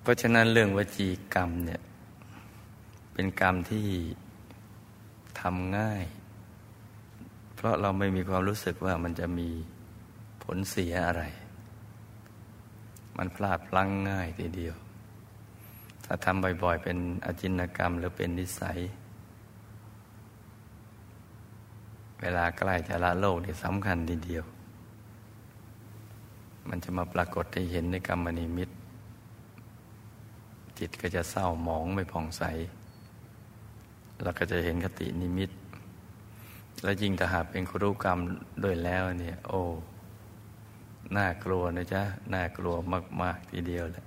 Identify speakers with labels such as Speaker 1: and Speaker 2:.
Speaker 1: เพราะฉะนั้นเรื่องวจีกรรมเนี่ยเป็นกรรมที่ทำง่าย เพราะเราไม่มีความรู้สึกว่ามันจะมีผลเสียอะไร มันพลาดพลั้งง่ายทีเดียว ถ้าทำบ่อยๆ เป็นอจินกรรมหรือเป็นนิสัย เวลาใกล้จะละโลกนี่สำคัญทีเดียว มันจะมาปรากฏให้เห็นในกรรมนิมิต จิตก็จะเศร้าหมองไม่ผ่องใส เราก็จะเห็นคตินิมิต และยิ่งถ้าหากเป็นครุกรรมด้วยแล้วเนี่ย โอ้ น่ากลัวนะจ๊ะ น่ากลัวมาก ๆ ทีเดียวแหละ